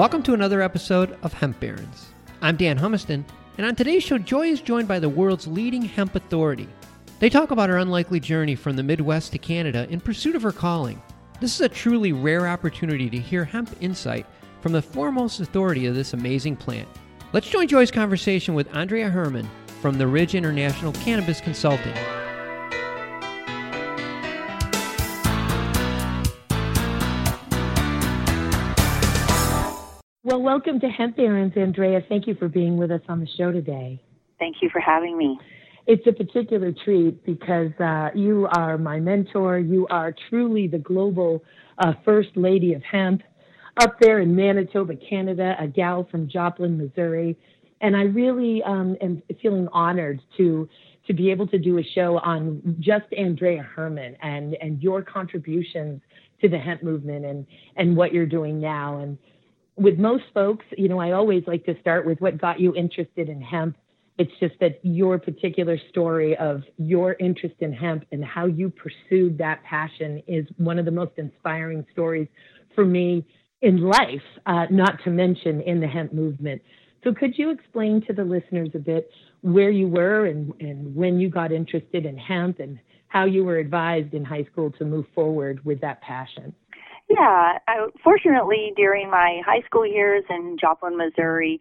Welcome to another episode of Hemp Barons. I'm Dan Humiston, and on today's show, Joy is joined by the world's leading hemp authority. They talk about her unlikely journey from the Midwest to Canada in pursuit of her calling. This is a truly rare opportunity to hear hemp insight from the foremost authority of this amazing plant. Let's join Joy's conversation with Andrea Hermann from the Ridge International Cannabis Consulting. Well, welcome to Hemp Barons, Andrea. Thank you for being with us on the show today. Thank you for having me. It's a particular treat because uh, you are my mentor. You are truly the global uh, first lady of hemp up there in Manitoba, Canada, a gal from Joplin, Missouri. And I really um, am feeling honored to to be able to do a show on just Andrea Hermann and and your contributions to the hemp movement and and what you're doing now. And with most folks, you know, I always like to start with what got you interested in hemp. It's just that your particular story of your interest in hemp and how you pursued that passion is one of the most inspiring stories for me in life, uh, not to mention in the hemp movement. So, could you explain to the listeners a bit where you were and, and when you got interested in hemp and how you were advised in high school to move forward with that passion? Yeah, I, fortunately, during my high school years in Joplin, Missouri,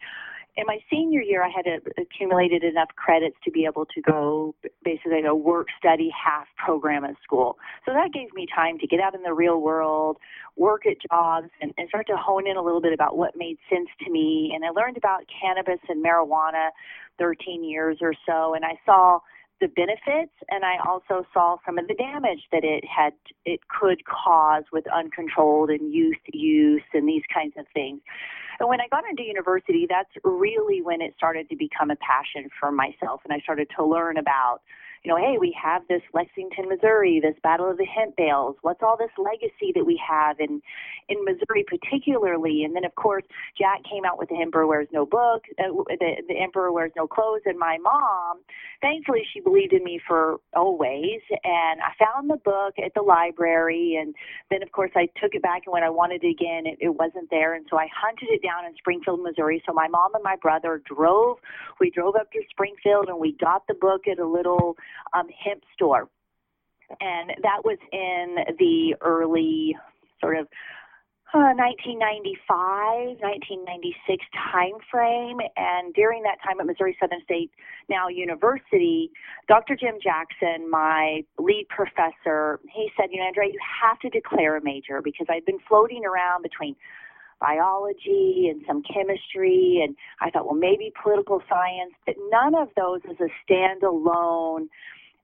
in my senior year, I had accumulated enough credits to be able to go basically a work study half program at school. So that gave me time to get out in the real world, work at jobs, and, and start to hone in a little bit about what made sense to me. And I learned about cannabis and marijuana 13 years or so, and I saw the benefits and I also saw some of the damage that it had it could cause with uncontrolled and youth use and these kinds of things. And when I got into university, that's really when it started to become a passion for myself and I started to learn about you know, hey, we have this Lexington, Missouri, this Battle of the Hemp Bales. What's all this legacy that we have in in Missouri, particularly? And then, of course, Jack came out with the Emperor Wears No Book, uh, the the Emperor Wears No Clothes, and my mom, thankfully, she believed in me for always. And I found the book at the library, and then, of course, I took it back, and when I wanted it again, it, it wasn't there, and so I hunted it down in Springfield, Missouri. So my mom and my brother drove. We drove up to Springfield, and we got the book at a little um, hemp store. And that was in the early sort of uh, 1995, 1996 time frame. And during that time at Missouri Southern State, now University, Dr. Jim Jackson, my lead professor, he said, you know, Andrea, you have to declare a major because I've been floating around between biology and some chemistry and I thought well maybe political science but none of those is a standalone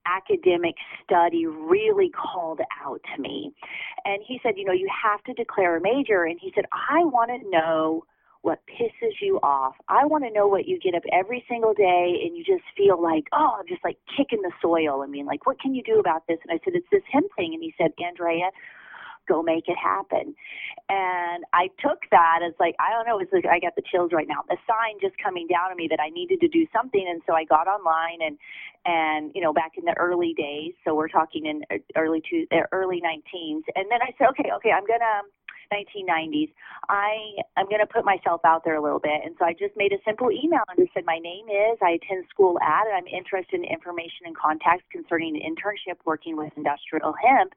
academic study really called out to me. And he said, You know, you have to declare a major. And he said, I want to know what pisses you off. I want to know what you get up every single day and you just feel like, oh, I'm just like kicking the soil. I mean, like, what can you do about this? And I said, It's this hemp thing. And he said, Andrea, go make it happen. And I took that as like, I don't know, it's like I got the chills right now. A sign just coming down on me that I needed to do something. And so I got online and, and, you know, back in the early days. So we're talking in early to uh, early 19s. And then I said, okay, okay, I'm going to, 1990s. I am going to put myself out there a little bit, and so I just made a simple email and just said my name is. I attend school at, and I'm interested in information and contacts concerning an internship working with industrial hemp,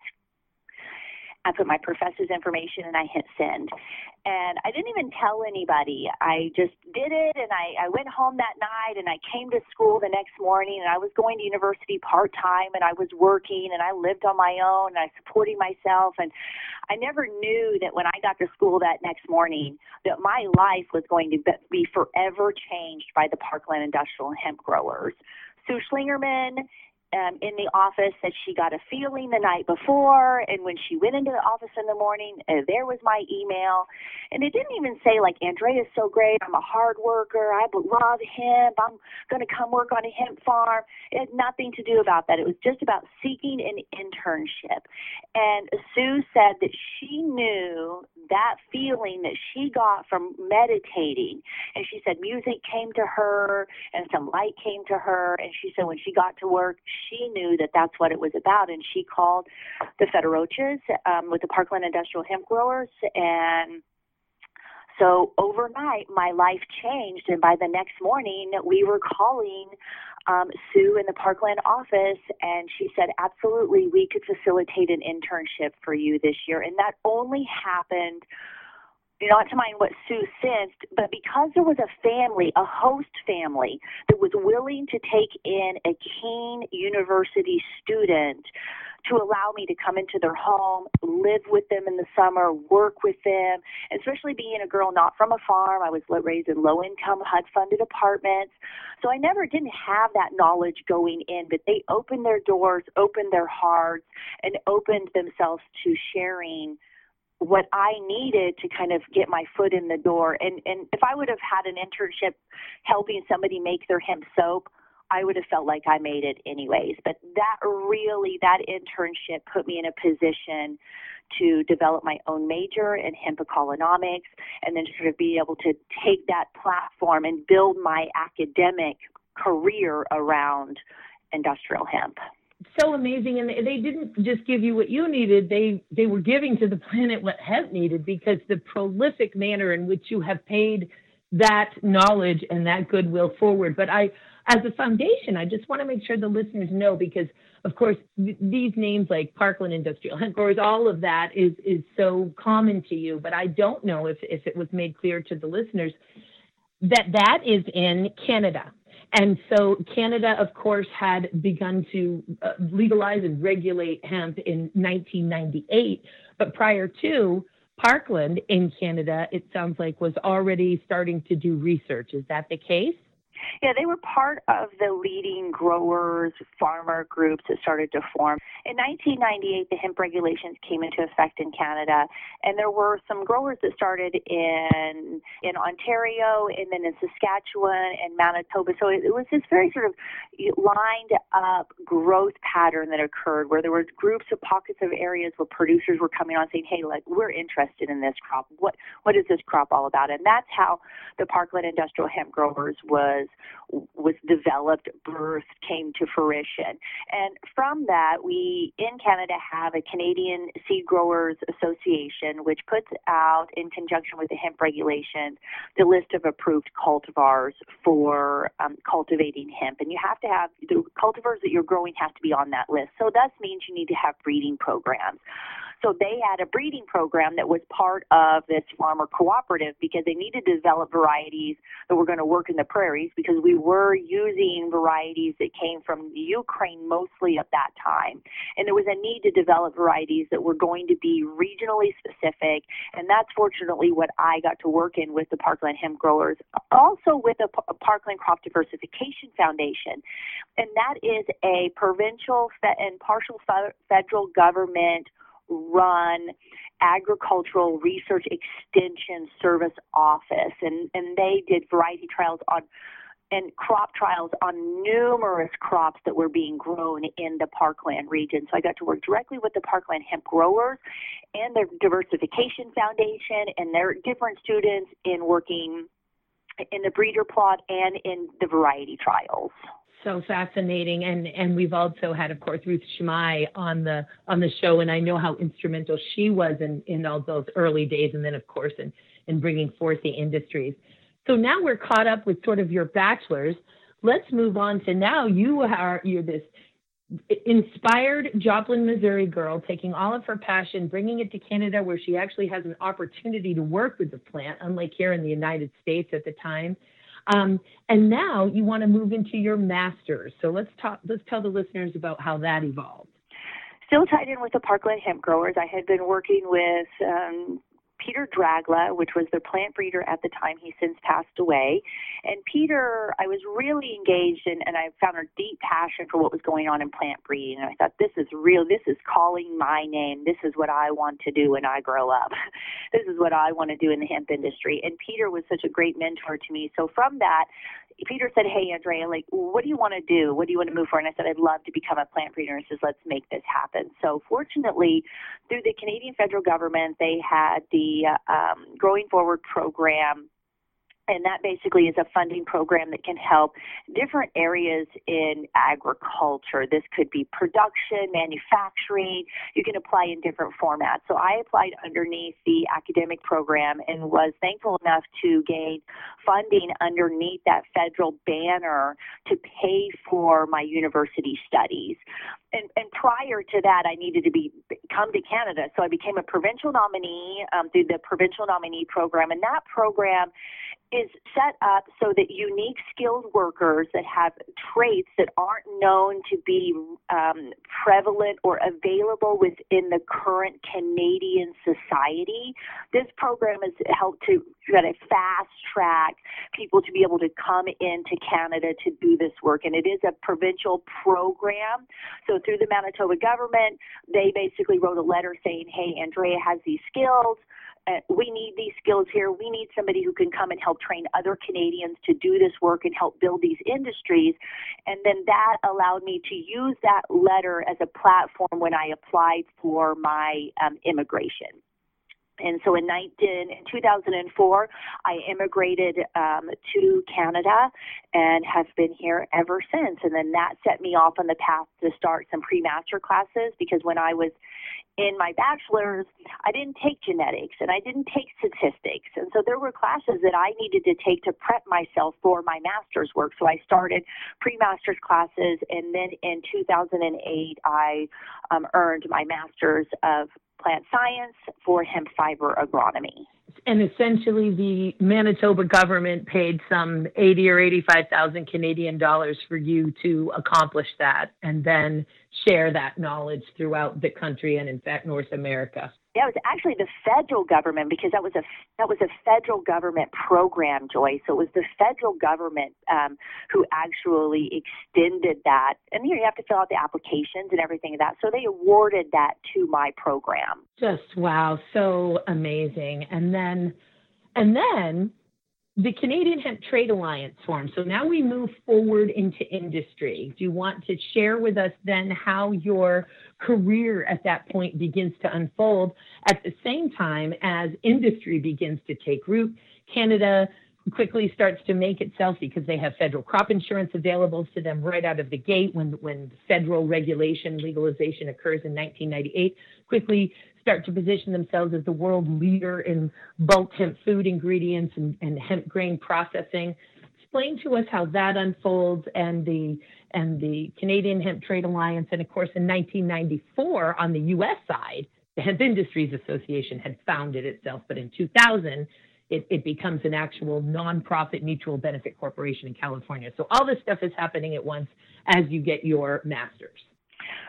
I put my professor's information and I hit send. And I didn't even tell anybody. I just did it and I, I went home that night and I came to school the next morning and I was going to university part time and I was working and I lived on my own and I was supporting myself and I never knew that when I got to school that next morning that my life was going to be forever changed by the Parkland Industrial Hemp Growers. Sue Schlingerman um, in the office that she got a feeling the night before, and when she went into the office in the morning, uh, there was my email, and it didn't even say like Andrea is so great. I'm a hard worker. I love hemp. I'm going to come work on a hemp farm. It had nothing to do about that. It was just about seeking an internship. And Sue said that she knew that feeling that she got from meditating, and she said music came to her and some light came to her, and she said when she got to work she knew that that's what it was about, and she called the Federoches um, with the Parkland Industrial Hemp Growers and So overnight, my life changed, and by the next morning, we were calling um, Sue in the Parkland office, and she said, Absolutely, we could facilitate an internship for you this year. And that only happened not to mind what Sue sensed, but because there was a family, a host family, that was willing to take in a Kean University student to allow me to come into their home, live with them in the summer, work with them, especially being a girl not from a farm. I was raised in low income, HUD funded apartments. So I never didn't have that knowledge going in, but they opened their doors, opened their hearts, and opened themselves to sharing what I needed to kind of get my foot in the door. And and if I would have had an internship helping somebody make their hemp soap, I would have felt like I made it anyways. But that really that internship put me in a position to develop my own major in hemp economics and then sort of be able to take that platform and build my academic career around industrial hemp so amazing and they didn't just give you what you needed. They they were giving to the planet what hemp needed because the prolific manner in which you have paid that knowledge and that goodwill forward. But i as a foundation i just want to make sure the listeners know because of course th- these names like parkland industrial growers all of that is is so common to you. But i don't know if if it was made clear to the listeners that that is in canada and so Canada, of course, had begun to uh, legalize and regulate hemp in 1998. But prior to, Parkland in Canada, it sounds like, was already starting to do research. Is that the case? Yeah, they were part of the leading growers, farmer groups that started to form. In 1998, the hemp regulations came into effect in Canada, and there were some growers that started in in Ontario and then in Saskatchewan and Manitoba. So it, it was this very sort of lined up growth pattern that occurred where there were groups of pockets of areas where producers were coming on saying, "Hey, like we're interested in this crop. What what is this crop all about?" And that's how the Parkland Industrial Hemp Growers was was developed, birthed, came to fruition. And from that, we in Canada have a Canadian Seed Growers Association, which puts out, in conjunction with the hemp regulations, the list of approved cultivars for um, cultivating hemp. And you have to have the cultivars that you're growing have to be on that list. So that means you need to have breeding programs. So they had a breeding program that was part of this farmer cooperative because they needed to develop varieties that were going to work in the prairies because we were using varieties that came from Ukraine mostly at that time. And there was a need to develop varieties that were going to be regionally specific. And that's fortunately what I got to work in with the Parkland hemp growers, also with the Parkland Crop Diversification Foundation. And that is a provincial and partial federal government run agricultural research extension service office. And and they did variety trials on and crop trials on numerous crops that were being grown in the parkland region. So i got to work directly with the parkland hemp growers and their diversification foundation and their different students in working in the breeder plot and in the variety trials so fascinating and and we've also had of course Ruth Shamai on the on the show and I know how instrumental she was in in all those early days and then of course in in bringing forth the industries. So now we're caught up with sort of your bachelor's. Let's move on to now you are you're this inspired Joplin, Missouri girl taking all of her passion, bringing it to Canada where she actually has an opportunity to work with the plant, unlike here in the United States at the time. Um, and now you want to move into your master's. So let's talk. Let's tell the listeners about how that evolved. Still tied in with the Parkland hemp growers. I had been working with um, Peter Dragla, which was their plant breeder at the time. He since passed away. And Peter, I was really engaged in, and I found a deep passion for what was going on in plant breeding. And I thought, this is real. This is calling my name. This is what I want to do when I grow up. this is what I want to do in the hemp industry. And Peter was such a great mentor to me. So from that, Peter said, Hey, Andrea, like, what do you want to do? What do you want to move for? And I said, I'd love to become a plant breeder. And he says, Let's make this happen. So, fortunately, through the Canadian federal government, they had the um, Growing Forward program and that basically is a funding program that can help different areas in agriculture. This could be production, manufacturing. You can apply in different formats. So I applied underneath the academic program and was thankful enough to gain funding underneath that federal banner to pay for my university studies. And, and prior to that, I needed to be come to Canada, so I became a provincial nominee um, through the provincial nominee program, and that program is set up so that unique skilled workers that have traits that aren't known to be um, prevalent or available within the current Canadian society. This program has helped to kind of fast track people to be able to come into Canada to do this work. And it is a provincial program. So through the Manitoba government, they basically wrote a letter saying, hey, Andrea has these skills we need these skills here. We need somebody who can come and help train other Canadians to do this work and help build these industries. And then that allowed me to use that letter as a platform when I applied for my um, immigration. And so in, 19, in 2004, I immigrated um, to Canada and have been here ever since. And then that set me off on the path to start some pre master classes because when I was in my bachelor's, I didn't take genetics and I didn't take statistics. And so there were classes that I needed to take to prep myself for my master's work. So I started pre master's classes. And then in 2008, I um, earned my master's of plant science for hemp fiber agronomy. And essentially, the Manitoba government paid some eighty or eighty-five thousand Canadian dollars for you to accomplish that, and then share that knowledge throughout the country and, in fact, North America. Yeah, it was actually the federal government because that was a that was a federal government program, Joy. So it was the federal government um, who actually extended that, and you, you have to fill out the applications and everything of that. So they awarded that to my program. Just wow, so amazing. And then, and then the Canadian Hemp Trade Alliance form. So now we move forward into industry. Do you want to share with us then how your career at that point begins to unfold at the same time as industry begins to take root? Canada quickly starts to make itself because they have federal crop insurance available to them right out of the gate when when federal regulation legalization occurs in 1998 quickly start to position themselves as the world leader in bulk hemp food ingredients and, and hemp grain processing. Explain to us how that unfolds and the and the Canadian Hemp Trade Alliance, and of course in 1994 on the U.S. side, the Hemp Industries Association had founded itself, but in 2000 it, it, becomes an actual nonprofit mutual benefit corporation in California. So all this stuff is happening at once as you get your master's.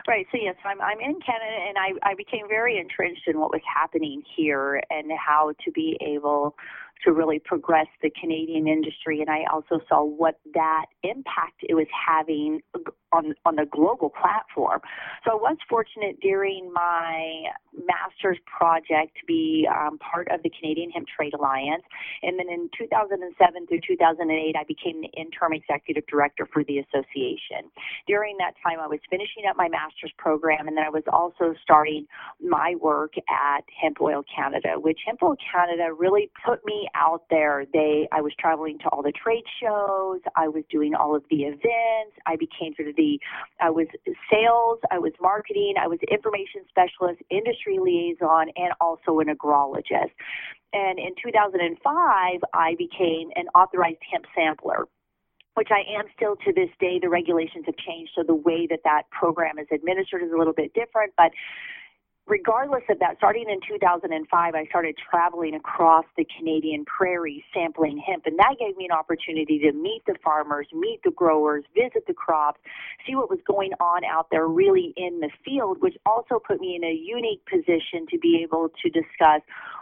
Right. So yes, I'm I'm in Canada, and I I became very entrenched in what was happening here and how to be able to really progress the Canadian industry. And I also saw what that impact it was having on on the global platform. So I was fortunate during my master's project to be um, part of the Canadian Hemp Trade Alliance, and then in 2007 through 2008, I became the interim executive director for the association. During that time, I was finishing up my master's program, and then I was also starting my work at Hemp Oil Canada, which Hemp Oil Canada really put me out there. They I was traveling to all the trade shows, I was doing all of the events, I became sort of the I was sales, I was marketing, I was information specialist, industry liaison, and also an agrologist. And in 2005, I became an authorized hemp sampler which I am still to this day. The regulations have changed, so the way that that program is administered is a little bit different. But regardless of that, starting in 2005, I started traveling across the Canadian prairies sampling hemp, and that gave me an opportunity to meet the farmers, meet the growers, visit the crops, see what was going on out there really in the field, which also put me in a unique position to be able to discuss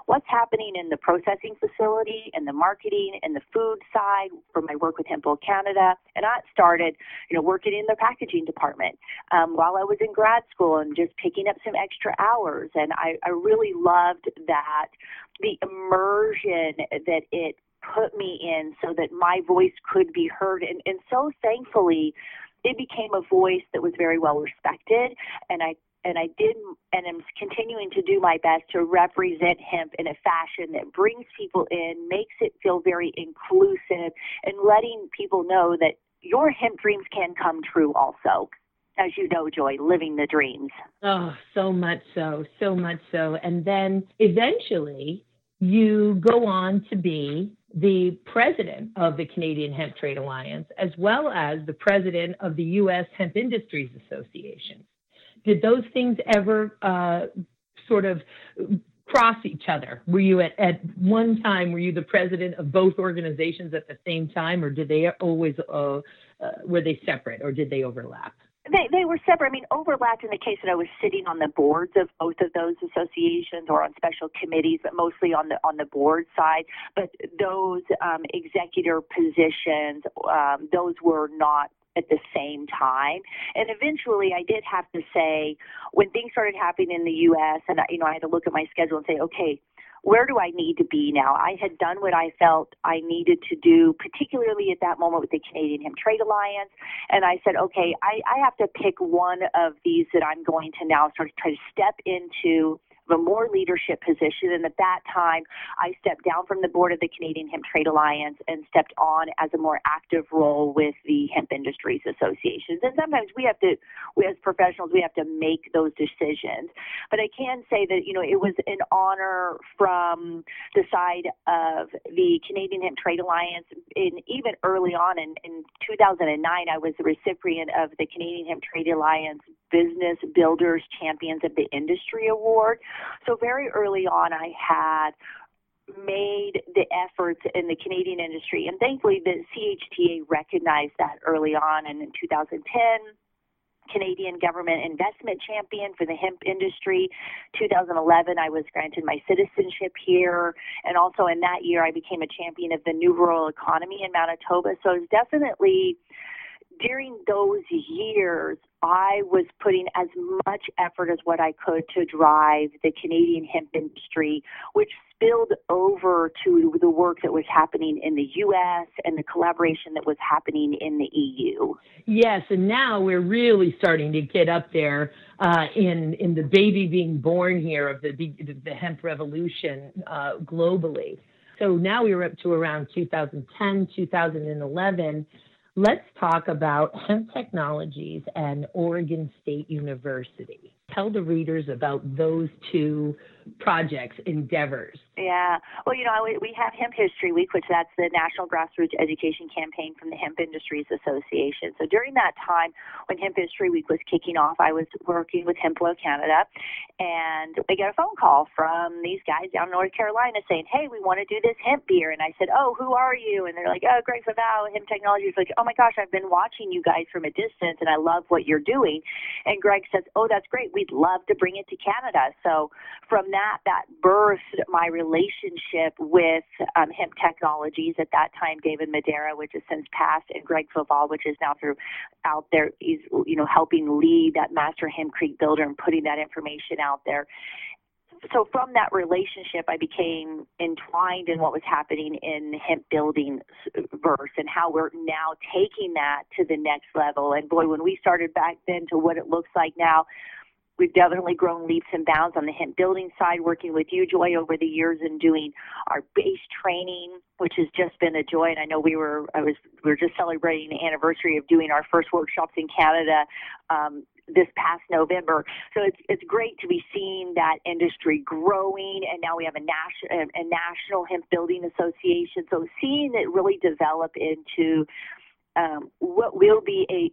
what's happening in the processing facility and the marketing and the food side for my work with Hemp Oil Canada. And I started, you know, working in the packaging department um, while I was in grad school and just picking up some extra hours. And I, I really loved that the immersion that it put me in so that my voice could be heard. And, and so thankfully, it became a voice that was very well respected and I and I did and am continuing to do my best to represent hemp in a fashion that brings people in, makes it feel very inclusive, and letting people know that your hemp dreams can come true also. As you know, Joy, living the dreams. Oh, so much so, so much so. And then eventually you go on to be the president of the Canadian Hemp Trade Alliance, as well as the president of the U.S. Hemp Industries Association. Did those things ever uh, sort of cross each other? Were you at, at one time, were you the president of both organizations at the same time, or did they always, uh, uh, were they separate, or did they overlap? They, they were separate. I mean, overlapped in the case that I was sitting on the boards of both of those associations or on special committees, but mostly on the on the board side. But those um, executor positions, um, those were not at the same time. And eventually, I did have to say, when things started happening in the U.S., and you know, I had to look at my schedule and say, okay, where do I need to be now? I had done what I felt I needed to do, particularly at that moment with the Canadian Hemp Trade Alliance. And I said, okay, I, I have to pick one of these that I'm going to now sort of try to step into a more leadership position. And at that time, I stepped down from the board of the Canadian Hemp Trade Alliance and stepped on as a more active role with the Hemp Industries Associations. And sometimes we have to, we as professionals, we have to make those decisions. But I can say that, you know, it was an honor from the side of the Canadian Hemp Trade Alliance. In even early on in, in 2009, I was the recipient of the Canadian Hemp Trade Alliance Business Builders Champions of the Industry Award. So very early on, I had made the efforts in the Canadian industry, and thankfully the CHTA recognized that early on. And in 2010, Canadian Government Investment Champion for the hemp industry. 2011, I was granted my citizenship here, and also in that year, I became a champion of the New Rural Economy in Manitoba. So it's definitely during those years, I was putting as much effort as what I could to drive the Canadian hemp industry, which spilled over to the work that was happening in the U.S. and the collaboration that was happening in the EU. Yes, and now we're really starting to get up there uh, in in the baby being born here of the the hemp revolution uh, globally. So now we're up to around 2010, 2011 Let's talk about hemp technologies and Oregon State University. Tell the readers about those two projects, endeavors? Yeah. Well, you know, we have Hemp History Week, which that's the national grassroots education campaign from the Hemp Industries Association. So during that time when Hemp History Week was kicking off, I was working with Hemp Oil Canada, and I get a phone call from these guys down in North Carolina saying, "Hey, we want to do this hemp beer." And I said, "Oh, who are you?" And they're like, "Oh, Greg Flavall, Hemp Technologies." Like, "Oh my gosh, I've been watching you guys from a distance, and I love what you're doing." And Greg says, "Oh, that's great. We'd love to bring it to Canada." So from that that birthed my relationship with um, hemp technologies at that time david Madera, which has since passed and greg flavall which is now through out there is you know helping lead that master hempcrete builder and putting that information out there so from that relationship, I became entwined in what was happening in hemp building verse and how we're now taking that to the next level. And boy, when we started back then to what it looks like now, We've definitely grown leaps and bounds on the hemp building side, working with you, Joy, over the years and doing our base training, which has just been a joy. And I know we were, I was, we were just celebrating the anniversary of doing our first workshops in Canada um, this past November. So it's it's great to be seeing that industry growing, and now we have a national a national hemp building association. So seeing it really develop into um, what will be a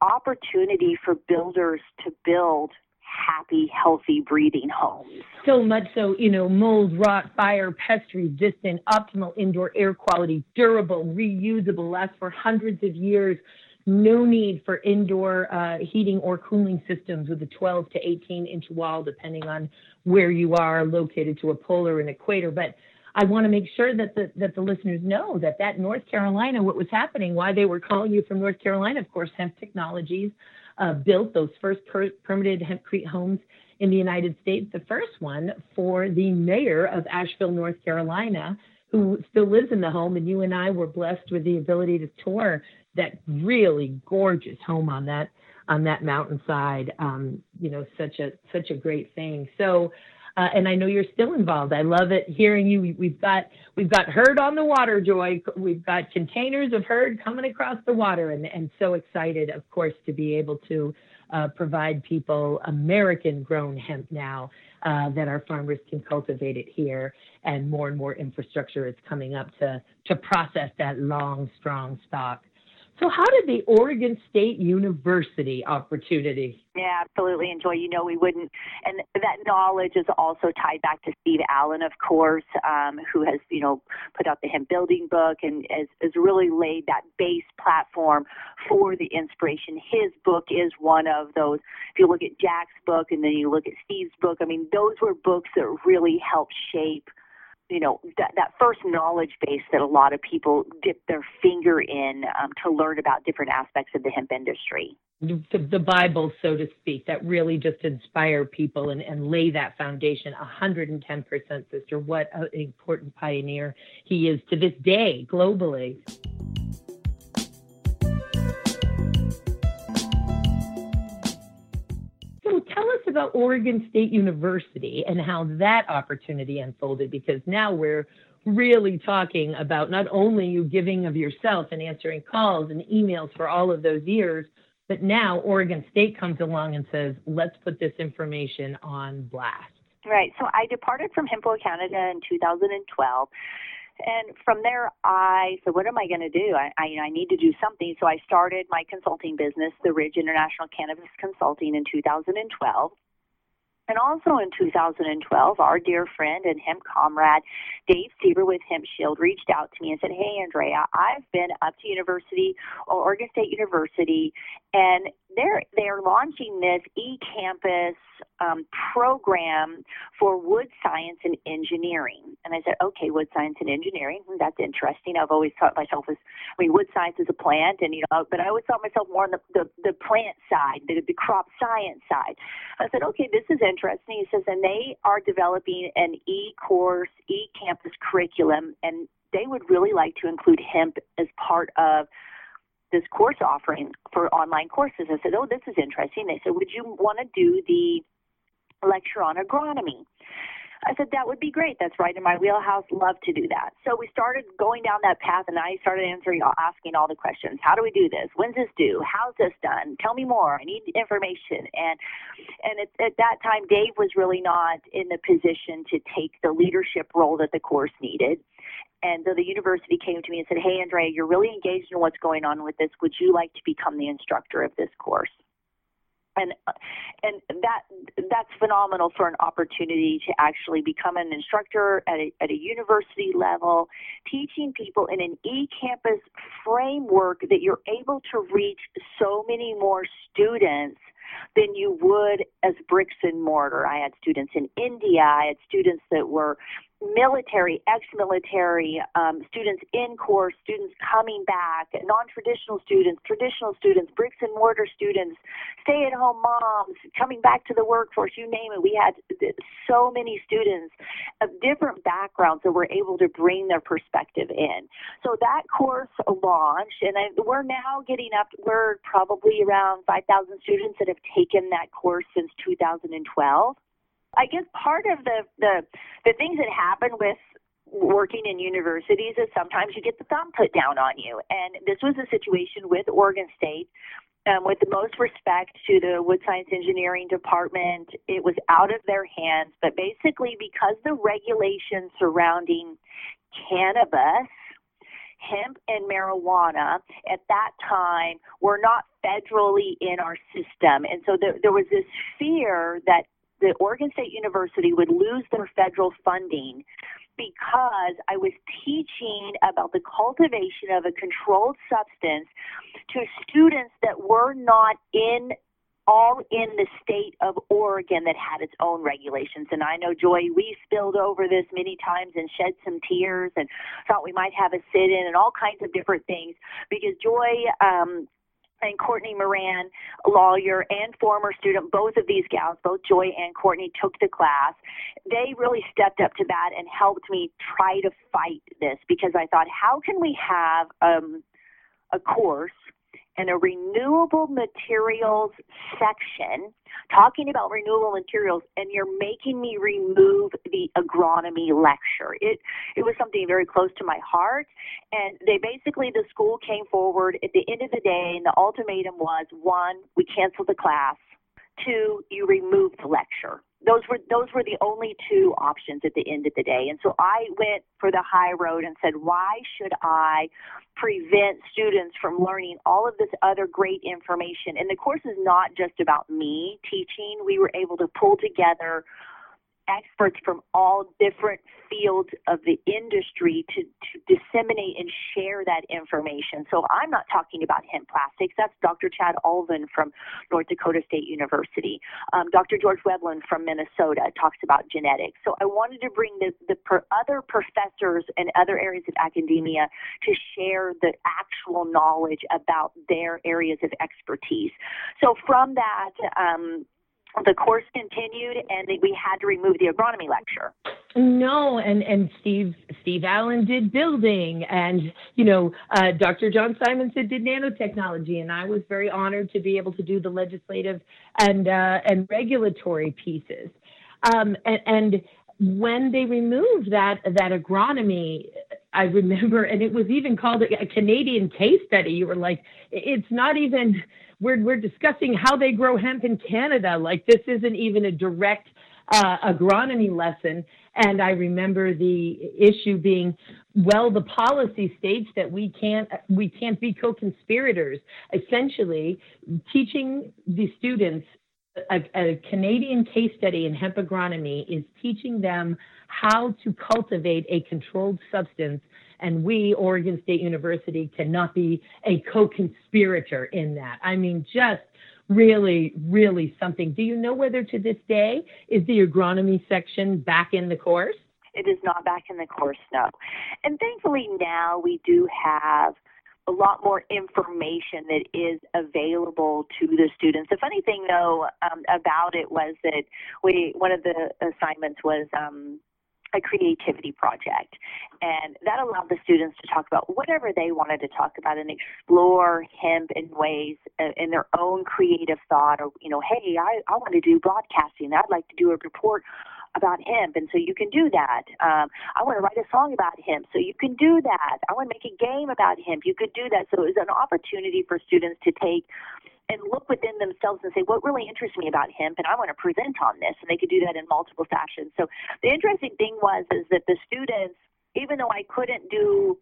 opportunity for builders to build happy, healthy, breathing homes. So much so, you know, mold, rot, fire, pest resistant, optimal indoor air quality, durable, reusable, lasts for hundreds of years. No need for indoor uh, heating or cooling systems with a 12 to 18 inch wall, depending on where you are located to a polar and equator. But I want to make sure that the that the listeners know that that North Carolina, what was happening, why they were calling you from North Carolina. Of course, Hemp Technologies uh, built those first per- permitted hempcrete homes in the United States. The first one for the mayor of Asheville, North Carolina, who still lives in the home, and you and I were blessed with the ability to tour that really gorgeous home on that on that mountainside. Um, you know, such a such a great thing. So. Uh, and I know you're still involved. I love it hearing you. We've got we've got hurd on the water, Joy. We've got containers of hurd coming across the water, and and so excited, of course, to be able to uh, provide people American grown hemp now uh, that our farmers can cultivate it here, and more and more infrastructure is coming up to to process that long, strong stalk. So, how did the Oregon State University opportunity? Yeah, absolutely. Enjoy. You know, we wouldn't, and that knowledge is also tied back to Steve Allin, of course, um, who has, you know, put out the hemp building book and has, has really laid that base platform for the inspiration. His book is one of those. If you look at Jack's book and then you look at Steve's book, I mean, those were books that really helped shape you know that that first knowledge base that a lot of people dip their finger in um, to learn about different aspects of the hemp industry. The, the, Bible, so to speak, that really just inspire people and, and lay that foundation. 110%, sister. What an important pioneer he is to this day globally. About Oregon State University and how that opportunity unfolded because now we're really talking about not only you giving of yourself and answering calls and emails for all of those years, but now Oregon State comes along and says, let's put this information on blast. Right. So I departed from Hemp Oil Canada in 2012 and from there, I said, "What am I going to do? I, I, I need to do something." So I started my consulting business, the Ridge International Cannabis Consulting, in 2012. And also in 2012, our dear friend and hemp comrade, Dave Seber with Hemp Shield, reached out to me and said, Hey, Andrea, I've been up to University, Oregon State University, and they're they're launching this e-campus um, program for wood science and engineering. And I said, okay, wood science and engineering, hmm, that's interesting. I've always thought myself as, I mean, wood science is a plant, and you know, but I always thought myself more on the the, the plant side, the, the crop science side. I said, okay, this is interesting. He says, and they are developing an e-course, e-campus curriculum, and they would really like to include hemp as part of this course offering for online courses. I said, Oh, this is interesting. They said, Would you want to do the lecture on agronomy? I said, That would be great. That's right in my wheelhouse. Love to do that. So we started going down that path, and I started answering, asking all the questions. How do we do this? When's this due? How's this done? Tell me more. I need information. And and at, at that time, Dave was really not in the position to take the leadership role that the course needed. And so the university came to me and said, Hey, Andrea, you're really engaged in what's going on with this. Would you like to become the instructor of this course? And and that that's phenomenal for an opportunity to actually become an instructor at a, at a university level, teaching people in an e-campus framework that you're able to reach so many more students than you would as bricks and mortar. I had students in India. I had students that were military, ex-military, um, students in course, students coming back, non-traditional students, traditional students, bricks and mortar students, stay-at-home moms coming back to the workforce. You name it. We had so many students of different backgrounds that were able to bring their perspective in. So that course launched, and I, we're now getting up. We're probably around 5,000 students that have taken that course since 2012. I guess part of the the the things that happen with working in universities is sometimes you get the thumb put down on you, and this was a situation with Oregon State. Um, with the most respect to the wood science engineering department, it was out of their hands. But basically, because the regulations surrounding cannabis hemp and marijuana at that time were not federally in our system. And so there, there was this fear that the Oregon State University would lose their federal funding because I was teaching about the cultivation of a controlled substance to students that were not in all in the state of Oregon that had its own regulations. And I know, Joy, we spilled over this many times and shed some tears and thought we might have a sit in and all kinds of different things because Joy um, and Courtney Moran, lawyer and former student, both of these gals, both Joy and Courtney, took the class. They really stepped up to bat and helped me try to fight this because I thought, how can we have um, a course in a renewable materials section talking about renewable materials and you're making me remove the agronomy lecture. It it was something very close to my heart and they basically the school came forward at the end of the day and the ultimatum was one, we cancel the class. Two, you remove the lecture those were those were the only two options at the end of the day. And so I went for the high road and said, why should I prevent students from learning all of this other great information? And the course is not just about me teaching. We were able to pull together experts from all different fields of the industry to, to disseminate and share that information. So I'm not talking about hemp plastics. That's Dr. Chad Ulven from North Dakota State University. Um, Dr. George Weiblen from Minnesota talks about genetics. So I wanted to bring the, the per other professors and other areas of academia to share the actual knowledge about their areas of expertise. So from that, um, the course continued and we had to remove the agronomy lecture. No, and and Steve Steve Allin did building, and you know uh, Dr. John Simonsen did nanotechnology, and I was very honored to be able to do the legislative and uh, and regulatory pieces. Um, and, and when they removed that that agronomy, I remember, and it was even called a, Canadian case study. You were like, it's not even we're, we're discussing how they grow hemp in Canada. Like this isn't even a direct uh, agronomy lesson. And I remember the issue being, well, the policy states that we can't we can't be co-conspirators. Essentially, teaching the students a, a, Canadian case study in hemp agronomy is teaching them how to cultivate a controlled substance and we, Oregon State University, cannot be a co conspirator in that. I mean, just really, really something. Do you know whether to this day is the agronomy section back in the course? It is not back in the course, no. And thankfully now we do have a lot more information that is available to the students. The funny thing, though, um, about it was that we one of the assignments was um, a creativity project. And that allowed the students to talk about whatever they wanted to talk about and explore hemp in ways uh, in their own creative thought or, you know, hey, I, I want to do broadcasting. I'd like to do a report about hemp, and so you can do that. Um, I want to write a song about hemp, so you can do that. I want to make a game about hemp, you could do that. So it was an opportunity for students to take and look within themselves and say, what really interests me about hemp, and I want to present on this. And they could do that in multiple fashions. So the interesting thing was is that the students, even though I couldn't do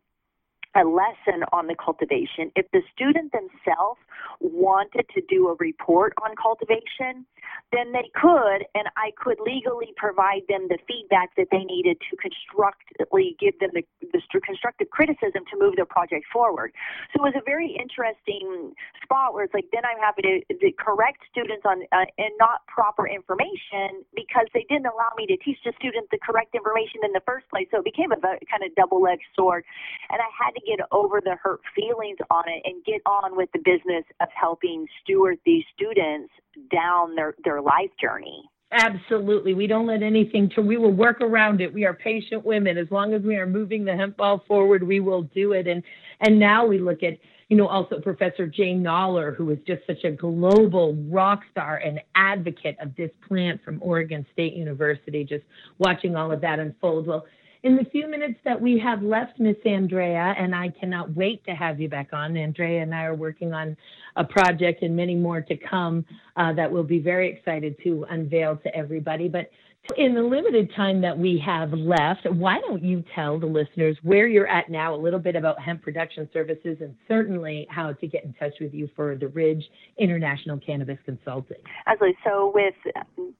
a lesson on the cultivation. If the student themselves wanted to do a report on cultivation, then they could, and I could legally provide them the feedback that they needed to constructively give them the, the constructive criticism to move their project forward. So it was a very interesting spot where it's like then I'm happy to, to correct students on uh, and not proper information because they didn't allow me to teach the students the correct information in the first place. So it became a kind of double-edged sword, and I had to get over the hurt feelings on it and get on with the business of helping steward these students down their, their life journey. Absolutely. We don't let anything to, we will work around it. We are patient women. As long as we are moving the hemp ball forward, we will do it. And, and now we look at, you know, also Professor Jay Noller, who is just such a global rock star and advocate of this plant from Oregon State University, just watching all of that unfold. Well, in the few minutes that we have left, Miss Andrea, and I cannot wait to have you back on. Andrea and I are working on a project and many more to come uh, that we'll be very excited to unveil to everybody. But in the limited time that we have left, why don't you tell the listeners where you're at now, a little bit about hemp production services, and certainly how to get in touch with you for the Ridge International Cannabis Consulting? Absolutely. So with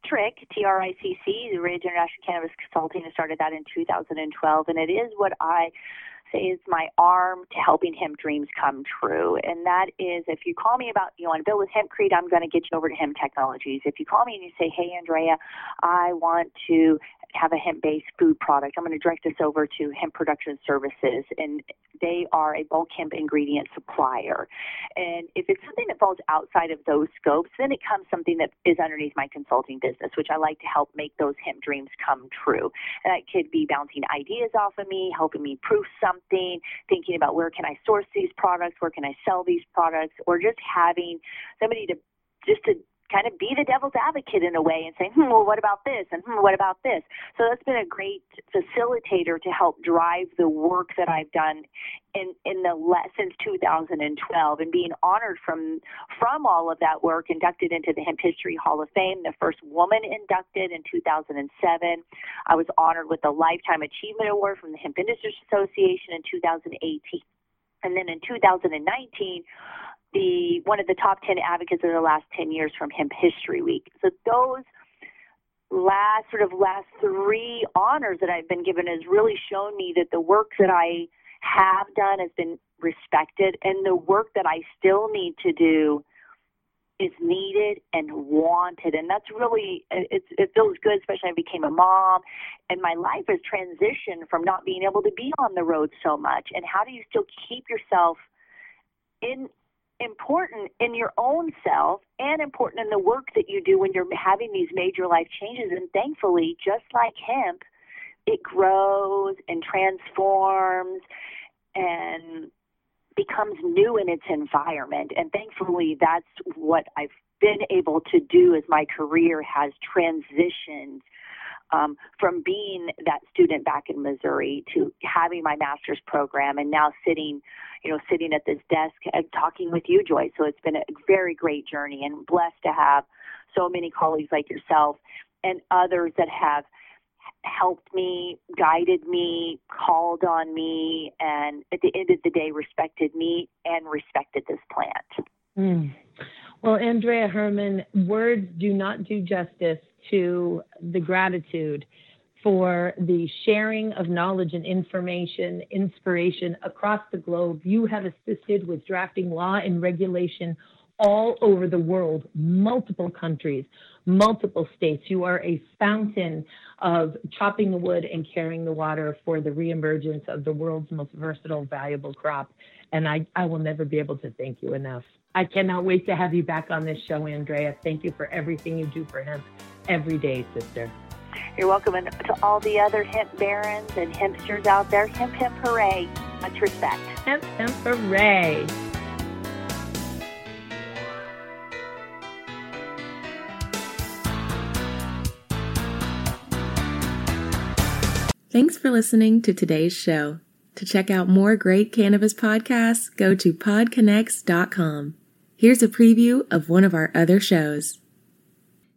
TRIC, T R I C C, the Ridge International Cannabis Consulting, I started that in 2012, and it is what I is my arm to helping hemp dreams come true. And that is if you call me about you want to build with Hempcrete, I'm going to get you over to Hemp Technologies. If you call me and you say, Hey Andrea, I want to have a hemp based food product. I'm going to direct this over to Hemp Production Services, and they are a bulk hemp ingredient supplier. And if it's something that falls outside of those scopes, then it comes something that is underneath my consulting business, which I like to help make those hemp dreams come true. And that could be bouncing ideas off of me, helping me proof something, thinking about where can I source these products, where can I sell these products, or just having somebody to just to kind of be the devil's advocate in a way and say, hmm, well, what about this? And hmm, what about this? So that's been a great facilitator to help drive the work that I've done in, in the since 2012 and being honored from, from all of that work, inducted into the Hemp History Hall of Fame, the first woman inducted in 2007. I was honored with the Lifetime Achievement Award from the Hemp Industry Association in 2018. And then in 2019, the one of the top 10 advocates of the last 10 years from Hemp History Week. So those last sort of last three honors that I've been given has really shown me that the work that I have done has been respected and the work that I still need to do is needed and wanted and that's really it's it feels good especially I became a mom and my life has transitioned from not being able to be on the road so much and how do you still keep yourself in important in your own self and important in the work that you do when you're having these major life changes. And thankfully, just like hemp, it grows and transforms and becomes new in its environment. And thankfully, that's what I've been able to do as my career has transitioned um, from being that student back in Missouri to having my master's program and now sitting, you know, sitting at this desk and talking with you, Joy. So it's been a very great journey and blessed to have so many colleagues like yourself and others that have helped me, guided me, called on me, and at the end of the day, respected me and respected this plant. Mm. Well, Andrea Hermann, words do not do justice to the gratitude for the sharing of knowledge and information, inspiration across the globe. You have assisted with drafting law and regulation all over the world, multiple countries, multiple states. You are a fountain of chopping the wood and carrying the water for the reemergence of the world's most versatile, valuable crop. And I, I will never be able to thank you enough. I cannot wait to have you back on this show, Andrea. Thank you for everything you do for him every day, sister. You're welcome. And to all the other hemp barons and hempsters out there, hemp, hemp, hooray. Much respect. Hemp, hemp, hooray. Thanks for listening to today's show. To check out more great cannabis podcasts, go to podconnects.com. Here's a preview of one of our other shows.